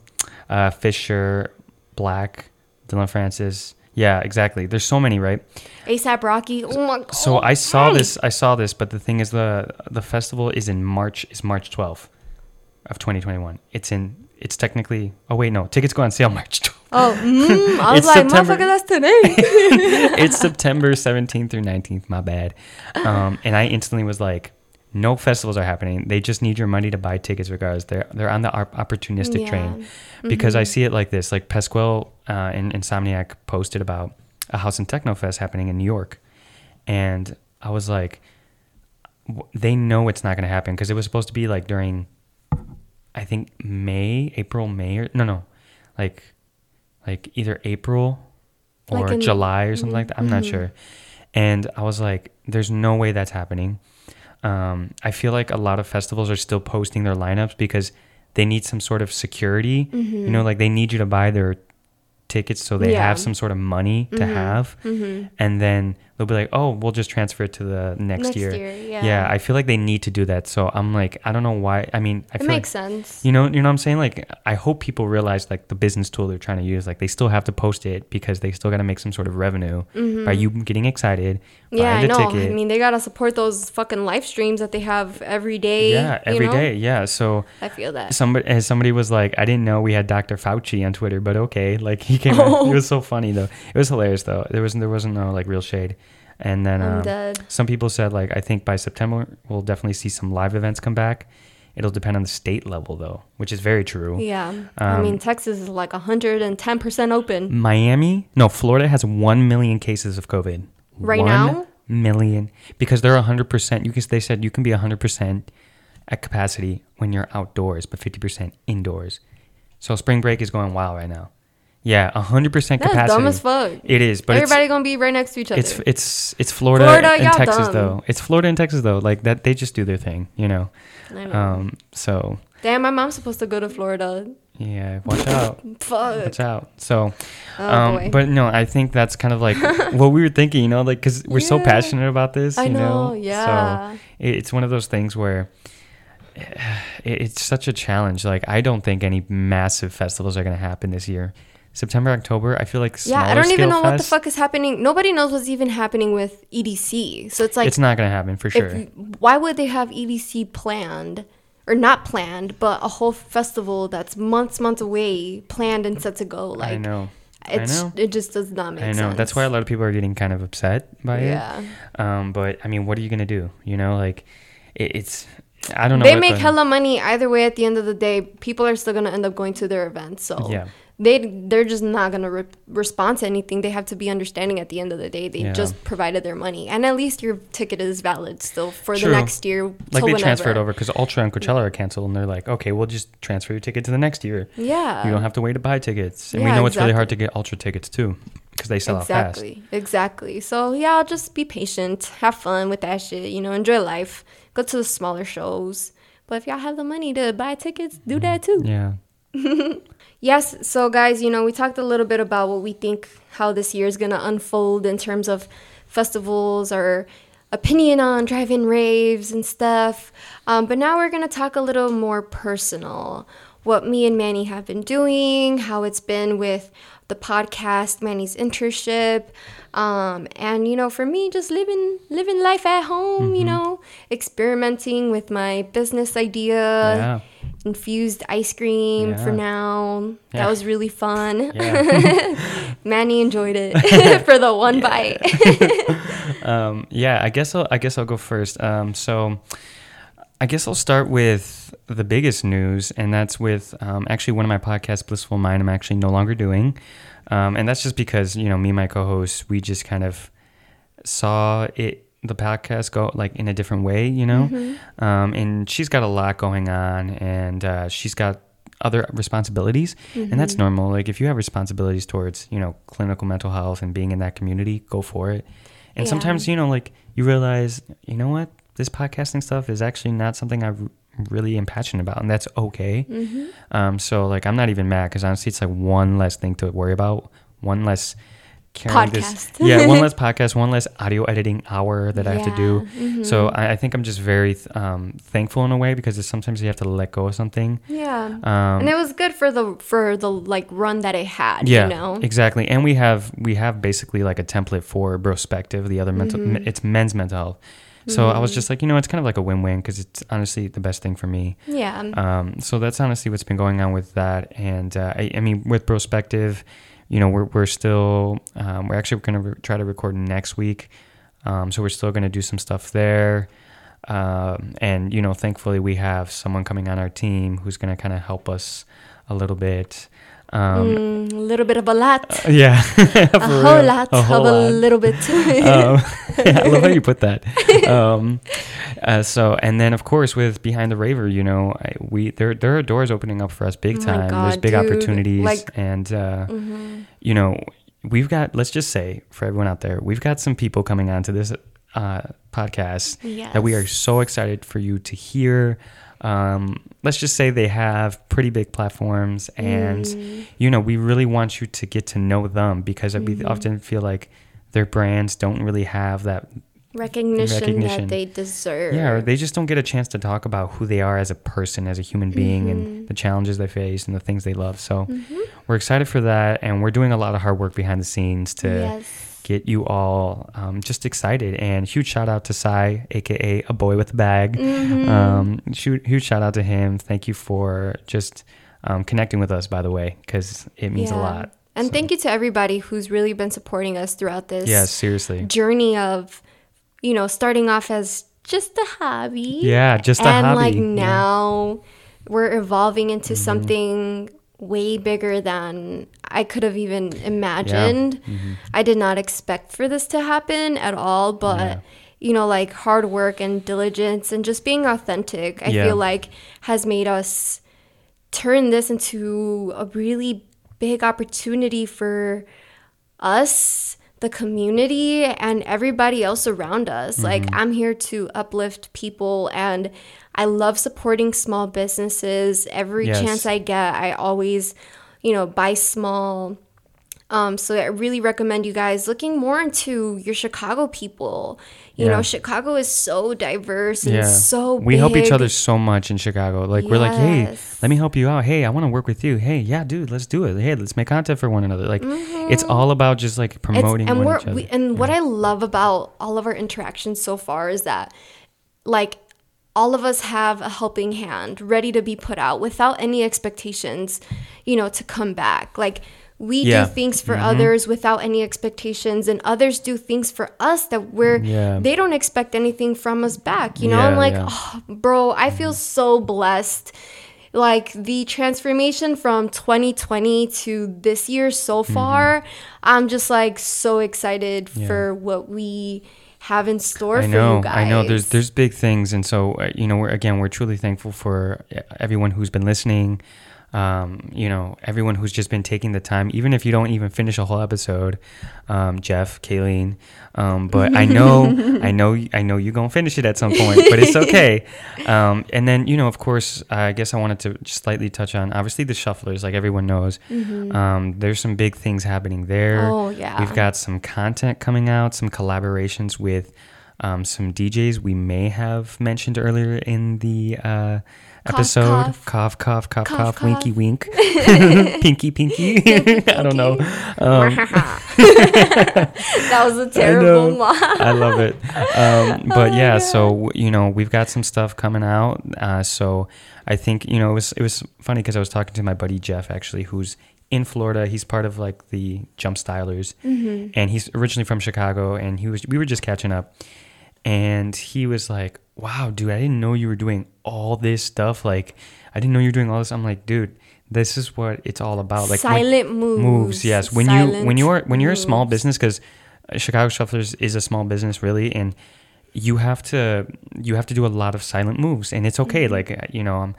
uh, Fisher, Black, Dillon Francis. Yeah, exactly. There's so many, right? ASAP Rocky. Oh my god. So I saw this. I saw this, but the thing is, the the festival is in March. Is March 12th of 2021. It's in. It's technically. Oh wait, no. Tickets go on sale March 12th. Oh, mm, I was like, September. motherfucker, that's today. it's September 17th through 19th. My bad. Um, and I instantly was like, no festivals are happening. They just need your money to buy tickets regardless. They're they're on the op- opportunistic Yeah. train because I see it like this. Like Pasquale uh, and Insomniac posted about a house and techno fest happening in New York, and I was like, w- they know it's not going to happen because it was supposed to be like during, I think May, April, May or no no, like, like either April or Like July or something like that. I'm not sure. And I was like, there's no way that's happening. Um, I feel like a lot of festivals are still posting their lineups because they need some sort of security. You know, like they need you to buy their tickets so they Yeah. have some sort of money to mm-hmm. have. Mm-hmm. And then they'll be like, oh, we'll just transfer it to the next, Next year. year, yeah. I feel like they need to do that. So I'm like, I don't know why. I mean, I it feel makes like, sense. you know, you know what I'm saying? Like, I hope people realize like the business tool they're trying to use. Like, they still have to post it because they still got to make some sort of revenue by you getting excited, Mm-hmm. Yeah, I know. ticket. I mean, they gotta support those fucking live streams that they have every day. yeah, you know? day. Yeah. So I feel that. somebody, as somebody was like, I didn't know we had Dr. Fauci on Twitter, but okay. Like, he came. out. Oh. It was so funny though. It was hilarious though. There wasn't there wasn't no like real shade. And then um, dead. some people said like I think by September we'll definitely see some live events come back. It'll depend on the state level though, which is very true. Yeah. I mean, Texas is like 110% open. Miami, no, Florida has 1 million cases of COVID. Right One now? Million. Because they're 100%. You can, they said you can be 100% at capacity when you're outdoors, but 50% indoors. So spring break is going wild right now. Yeah, 100% capacity. That's dumb as fuck. It is, but Everybody gonna be right next to each other. it's it's it's Florida, Florida, and Texas dumb. though. It's Florida and Texas though. Like that, they just do their thing, you know. I know. Um, so Damn, my mom's supposed to go to Florida. yeah, watch out. Fuck. Watch out. So, Oh, um, but no, I think that's kind of like what we were thinking, you know, like because we're so passionate about this, I you know. know, yeah. So it, it's one of those things where it, it's such a challenge. Like I don't think any massive festivals are going to happen this year. September, October, I feel like Yeah, I don't even know what the fuck is happening. Nobody knows what's even happening with EDC. So it's like, it's not going to happen for sure. if, why would they have EDC planned or not planned, but a whole festival that's months, months away, planned and set to go? Like, I know. It's, I know. It just does not make I sense. know. That's why a lot of people are getting kind of upset by Yeah. it. Yeah. Um, but I mean, what are you gonna do? You know, like it, it's. I don't know. They make the- hella money either way. At the end of the day, people are still gonna end up going to their events. So Yeah. They they're just not gonna re- respond to anything. They have to be understanding. At the end of the day, they Yeah. just provided their money, and at least your ticket is valid still for True. the next year. like they whenever. transferred over because Ultra and Coachella are canceled, and they're like, okay, we'll just transfer your ticket to the next year. Yeah, you don't have to wait to buy tickets, and we Yeah, know it's really hard to get Ultra tickets too because they sell out fast. exactly, exactly. So yeah, just be patient, have fun with that shit. You know, enjoy life. Go to the smaller shows. But if y'all have the money to buy tickets, do that mm-hmm. too. Yeah, Yes, so guys, you know, we talked a little bit about what we think how this year is going to unfold in terms of festivals or opinion on drive-in raves and stuff. Um, but now we're going to talk a little more personal. What me and Manny have been doing, how it's been with the podcast, Manny's internship, um, and you know, for me, just living living life at home. You know, experimenting with my business idea yeah, infused ice cream for Yeah. now. That was really fun. yeah. Manny enjoyed it for the one bite. um, yeah. I guess I'll, I guess I'll go first. Um, so, I guess I'll start with the biggest news, and that's with um, actually one of my podcasts, Blissful Mind. I'm actually no longer doing, um, and that's just because you know me and my co hosts, we just kind of saw it the podcast go like in a different way, you know. Mm-hmm. Um, and she's got a lot going on, and uh, she's got other responsibilities, and Mm-hmm. that's normal. Like if you have responsibilities towards you know clinical mental health and being in that community, go for it. And Yeah. sometimes you know like you realize you know what this podcasting stuff is actually not something I r- really am passionate about, and that's okay. Mm-hmm. Um, so like I'm not even mad because honestly, it's like one less thing to worry about, one less carrying this, Podcast. yeah, one less podcast, one less audio editing hour that I have to do. Mm-hmm. So I, I think I'm just very um, thankful in a way because it's sometimes you have to let go of something. Yeah. Um, and it was good for the for the like run that it had, yeah, you know. exactly. And we have we have basically like a template for Brospective, the other mental, Mm-hmm. it's men's mental health. So I was just like, you know, it's kind of like a win-win because it's honestly the best thing for me. Yeah. Um, so that's honestly what's been going on with that. And uh, I, I mean, with Prospective, you know, we're, we're still, um, we're actually going to re- try to record next week. Um, so we're still going to do some stuff there. Um, and, you know, thankfully we have someone coming on our team who's going to kind of help us a little bit. Um, Mm, a little bit of a lot. yeah. a whole lot of a little bit. um, I love how you put that. Um, uh, so, and then of course with Behind the Raver, you know, I, we there there are doors opening up for us big Oh my time. There's big dude. opportunities, Like- and uh, Mm-hmm. you know, we've got. Let's just say for everyone out there, we've got some people coming onto this uh, podcast that we are so excited for you to hear. Um, let's just say they have pretty big platforms, and Mm. you know, we really want you to get to know them because Mm-hmm. we often feel like their brands don't really have that recognition, Recognition. that they deserve. yeah or they just don't get a chance to talk about who they are as a person as a human being Mm-hmm. and the challenges they face and the things they love so we're excited for that and we're doing a lot of hard work behind the scenes to Yes. Get you all um, just excited and huge shout out to Sai aka a boy with a bag Mm-hmm. um, huge, huge shout out to him thank you for just um, connecting with us by the way because it means a lot And thank you to everybody who's really been supporting us throughout this Yeah, seriously journey of, you know, starting off as just a hobby. Yeah, just a and hobby. And like Yeah. Mm-hmm. now we're evolving into something way bigger than I could have even imagined. Mm-hmm. I did not expect for this to happen at all, but Yeah. you know, like hard work and diligence and just being authentic, I Yeah. feel like has made us turn this into a really big opportunity for us, the community, and everybody else around us. Like, Mm-hmm. I'm here to uplift people, and I love supporting small businesses. Every Yes. chance I get, I always, you know, buy small. Um, so I really recommend you guys looking more into your Chicago people. You Yeah. know, Chicago is so diverse and yeah. so we help each other so much in chicago. Like we're like hey let me help you out. Hey i want to work with you. Hey yeah dude let's do it. Hey let's make content for one another. Like it's all about just like Mm-hmm. It's- promoting and one we're each other. we, and what I love about all of our interactions so far is that like all of us have a helping hand ready to be put out without any expectations, you know, to come back. Like we Yeah. Mm-hmm. do things for others without any expectations and others do things for us that we're Yeah. they don't expect anything from us back, you know? I'm like, yeah. oh, bro, I feel so blessed like the transformation from 2020 to this year so Mm-hmm. far i'm just like so excited for what we have in store I for you guys I know. There's there's big things, and so uh, you know, we're again, we're truly thankful for uh, everyone who's been listening. Um, you know, everyone who's just been taking the time, even if you don't even finish a whole episode. Um, Jeff, Kayleen, um, but I know, I know, I know you're gonna finish it at some point, but it's okay. Um, and then you know, of course, I guess I wanted to just slightly touch on obviously the shufflers, like everyone knows. Um, there's some big things happening there. Mm-hmm. Oh, yeah. We've got some content coming out, some collaborations with um, some DJs we may have mentioned earlier in the uh, episode. cough. Cough, cough, cough, cough, Cough, winky, wink, pinky, pinky. I don't know. Um, that was a terrible one I love it. Um, but yeah, so you know, we've got some stuff coming out. Uh, so I think you know it was it was funny because I was talking to my buddy Jeff actually, who's in Florida. He's part of like the Jump Stylers, and he's originally from Chicago. And he was we were just catching up, and he was like, "Wow, dude, I didn't know you were doing all this stuff. Like, I didn't know you were doing all this." I'm like, dude. This is what it's all about. Like when- Silent moves. yes. When you when you're when you're a small business, because Chicago Shufflers is a small business, really, and you have to you have to do a lot of silent moves, and it's okay. Like uh, you know, I'm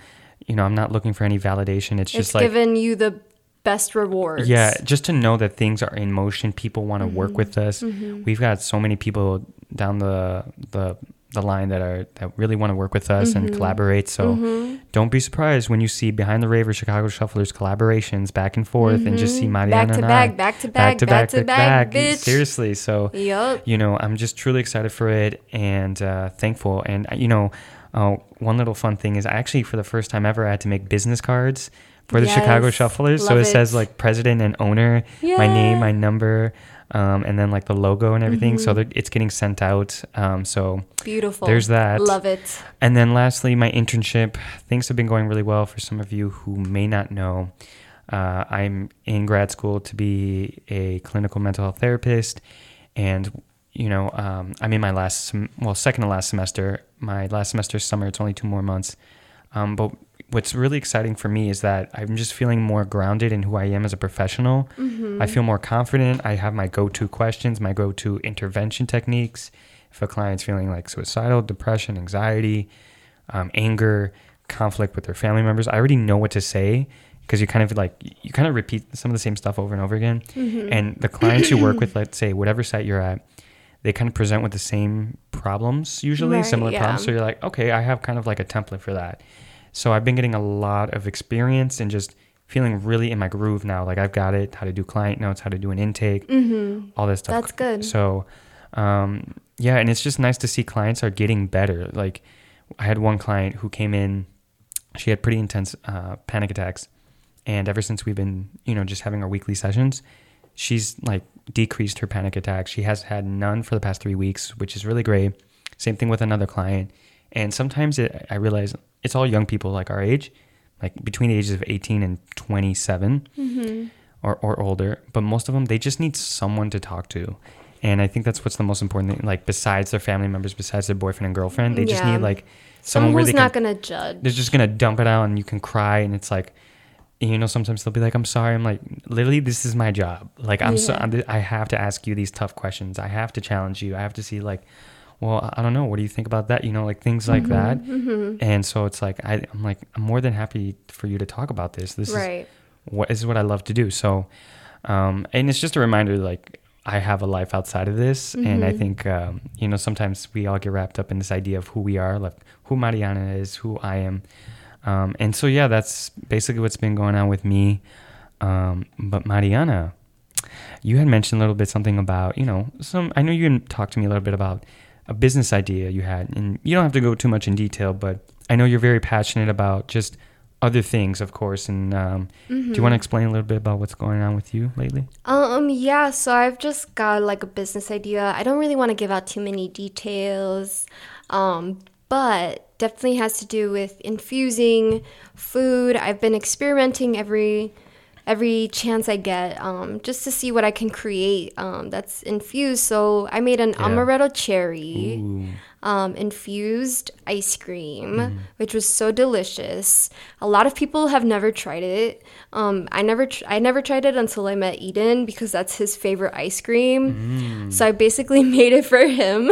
you know I'm not looking for any validation. It's Mm-hmm. It's just like given you the best rewards. yeah, just to know that things are in motion. People want to Mm-hmm. work with us. We've got so many people down the the the line that are that really want to work with us Mm-hmm. and collaborate. So don't be surprised when you see behind the Raver Chicago Shufflers collaborations back and forth, and just see Mariana Mm-hmm. Back to back, I back to back, back to back, bitch. Seriously, so Yup. you know, I'm just truly excited for it and uh, thankful. And uh, you know, uh, one little fun thing is I actually, for the first time ever, I had to make business cards for the Chicago Yes, Shufflers. so love it, says like president and owner, my name, my number, um, and then like the logo and everything. Mm-hmm. So it's getting sent out. Um, so Beautiful. There's that. Love it. and then lastly, my internship. Things have been going really well for some of you who may not know. Uh, I'm in grad school to be a clinical mental health therapist, and you know, um, I'm in my last, sem- well, second to last semester. My last semester is summer. It's only two more months. Um, but what's really exciting for me is that I'm just feeling more grounded in who I am as a professional. I feel more confident. I have my go-to questions, my go-to intervention techniques. If a client's feeling like suicidal, depression, anxiety, um, anger, conflict with their family members, I already know what to say because you kind of like you kind of repeat some of the same stuff over and over again. And the clients you work with, let's say whatever site you're at, they kind of present with the same problems usually, Right, similar yeah. problems. So you're like, okay, I have kind of like a template for that. So I've been getting a lot of experience and just feeling really in my groove now. Like I've got it, how to do client notes, how to do an intake, all this stuff. That's good. So, um, yeah, and it's just nice to see clients are getting better. Like I had one client who came in, she had pretty intense uh, panic attacks, and ever since we've been, you know, just having our weekly sessions, she's like decreased her panic attacks. She has had none for the past three weeks, which is really great. Same thing with another client. And sometimes it, I realize it's all young people like our age, like between the ages of 18 and 27 mm-hmm. or, or older. But most of them, they just need someone to talk to. And I think that's what's the most important thing. Like besides their family members, besides their boyfriend and girlfriend, they just Yeah. need like Someone someone where who's they not can, gonna judge. they're just gonna dump it out and you can cry and it's like you know sometimes they'll be like i'm sorry i'm like literally this is my job like i'm so Yeah. I'm, i have to ask you these tough questions i have to challenge you i have to see like well i don't know what do you think about that you know like things like that and so it's like I, i'm like i'm more than happy for you to talk about this this is Right. what this is what I love to do. So, um, and it's just a reminder, like I have a life outside of this, and I think um, you know sometimes we all get wrapped up in this idea of who we are, like who Mariana is, who I am, um, and so yeah, that's basically what's been going on with me. Um, but Mariana, you had mentioned a little bit something about you know some. I know you talked to me a little bit about a business idea you had, and you don't have to go too much in detail, but I know you're very passionate about just other things, of course. And um, do you want to explain a little bit about what's going on with you lately? Um, yeah, so I've just got like a business idea. I don't really want to give out too many details. Um, but definitely has to do with infusing food. I've been experimenting every every chance I get, um, just to see what I can create um, that's infused. So I made an Yeah. amaretto cherry um, infused ice cream, Mm-hmm. which was so delicious. A lot of people have never tried it. Um, I never, tr- I never tried it until I met Eden because that's his favorite ice cream. Mm. So I basically made it for him.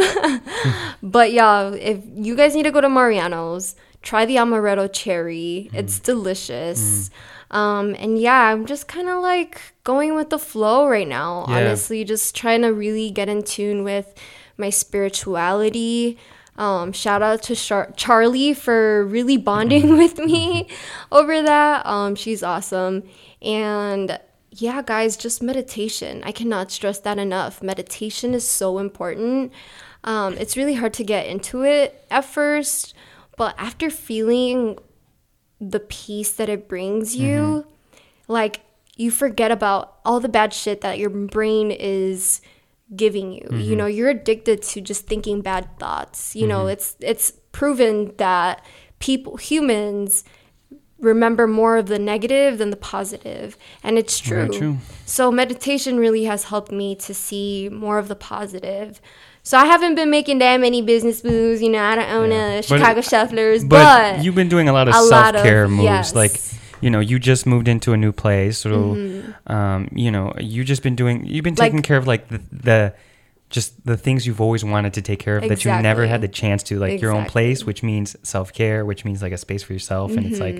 but yeah, if you guys need to go to Mariano's, try the amaretto cherry. Mm. It's delicious. Um, and yeah, I'm just kind of like going with the flow right now. Yeah. Honestly, just trying to really get in tune with my spirituality. Um, shout out to Char- Charlie for really bonding with me over that. Um, she's awesome. And yeah, guys, just meditation. I cannot stress that enough. Meditation is so important. Um, it's really hard to get into it at first, but after feeling the peace that it brings you, mm-hmm. like you forget about all the bad shit that your brain is giving you. You mm-hmm. know, you're addicted to just thinking bad thoughts. You know, mm-hmm. it's it's proven that people humans remember more of the negative than the positive, and it's true. True. So meditation really has helped me to see more of the positive. So I haven't been making that many business moves, you know. I don't own Yeah. a But- Chicago Shufflers, But, but, you've been doing a lot of a self care moves. yes. Like, you know, you just moved into a new place. So, Mm-hmm. um, you know, you just been doing, you've been Like- taking care of like the, the just the things you've always wanted to take care of that you never had the chance to, like your own place, which means self care, which means like a space for yourself, and it's like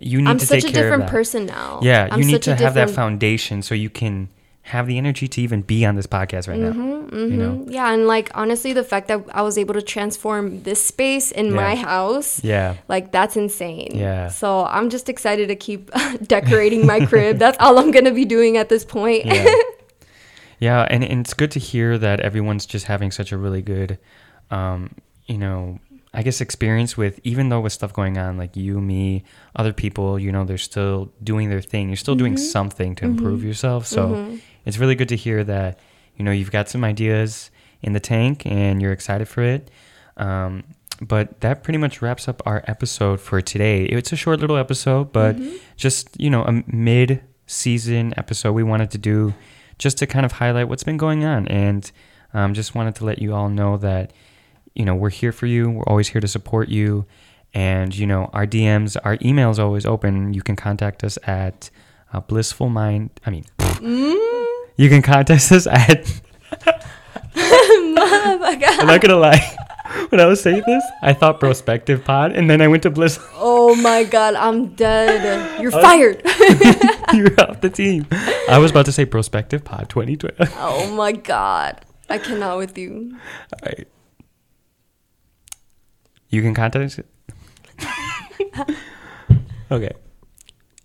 you need Mm-hmm. I'm to such take a care different of that. person now. Yeah, I'm you need such to a have that foundation so you can have the energy to even be on this podcast right now. Mm-hmm, you know? Mm-hmm. Yeah, and like honestly, the fact that I was able to transform this space in my house, Yeah. like that's insane. Yeah. So I'm just excited to keep decorating my crib. That's all I'm gonna be doing at this point. Yeah. yeah, and, and it's good to hear that everyone's just having such a really good, um, you know, I guess experience with even though with stuff going on, like you, me, other people, you know, they're still doing their thing. You're still doing mm-hmm. something to improve yourself. So it's really good to hear that, you know, you've got some ideas in the tank and you're excited for it. Um, but that pretty much wraps up our episode for today. It's a short little episode, but just, you know, a mid season episode we wanted to do just to kind of highlight what's been going on. And um, just wanted to let you all know that, you know, we're here for you. We're always here to support you. And, you know, our DMs, our emails always open. You can contact us at uh, blissful mind. I mean, you can contact us at. I'm not gonna lie. When I was saying this, I thought prospective pod, and then I went to bliss. oh my god, I'm dead. You're oh. fired. You're off the team. I was about to say prospective pod 2020. Oh my god, I cannot with you. right. You can contact us. okay.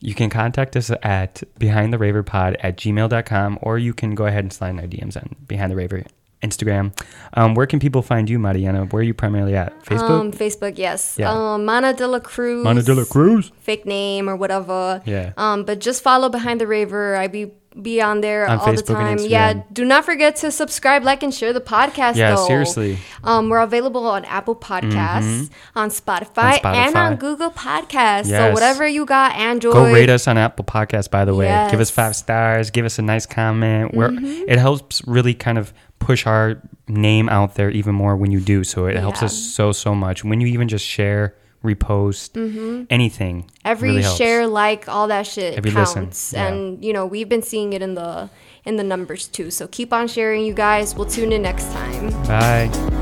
You can contact us at behind the raver pod at gmail.com or you can go ahead and slide in our DMs on behind the raver Instagram. Um, where can people find you, Mariana? Where are you primarily at? Facebook? Um, Facebook, yes. Yeah. Um, Mana de la Cruz. Mana de la Cruz? Fake name or whatever. Yeah. Um, but just follow Behind the Raver. I be be on there On all the Facebook and time. Yeah. Do not forget to subscribe, like, and share the podcast. Yeah, though. seriously. Um, we're available on Apple Podcasts, on, Spotify, On and on Google Podcasts. So whatever you got, Android. Go rate us on Apple Podcasts, by the way. Give us five stars. Give us a nice comment. Where Mm-hmm. it helps really kind of push our name out there even more when you do. So it helps us so so much. When you even just share, repost, anything. Mm-hmm. Every really share, like, all that shit Every counts. yeah. And you know, we've been seeing it in the in the numbers too. So keep on sharing, you guys. We'll tune in next time. Bye.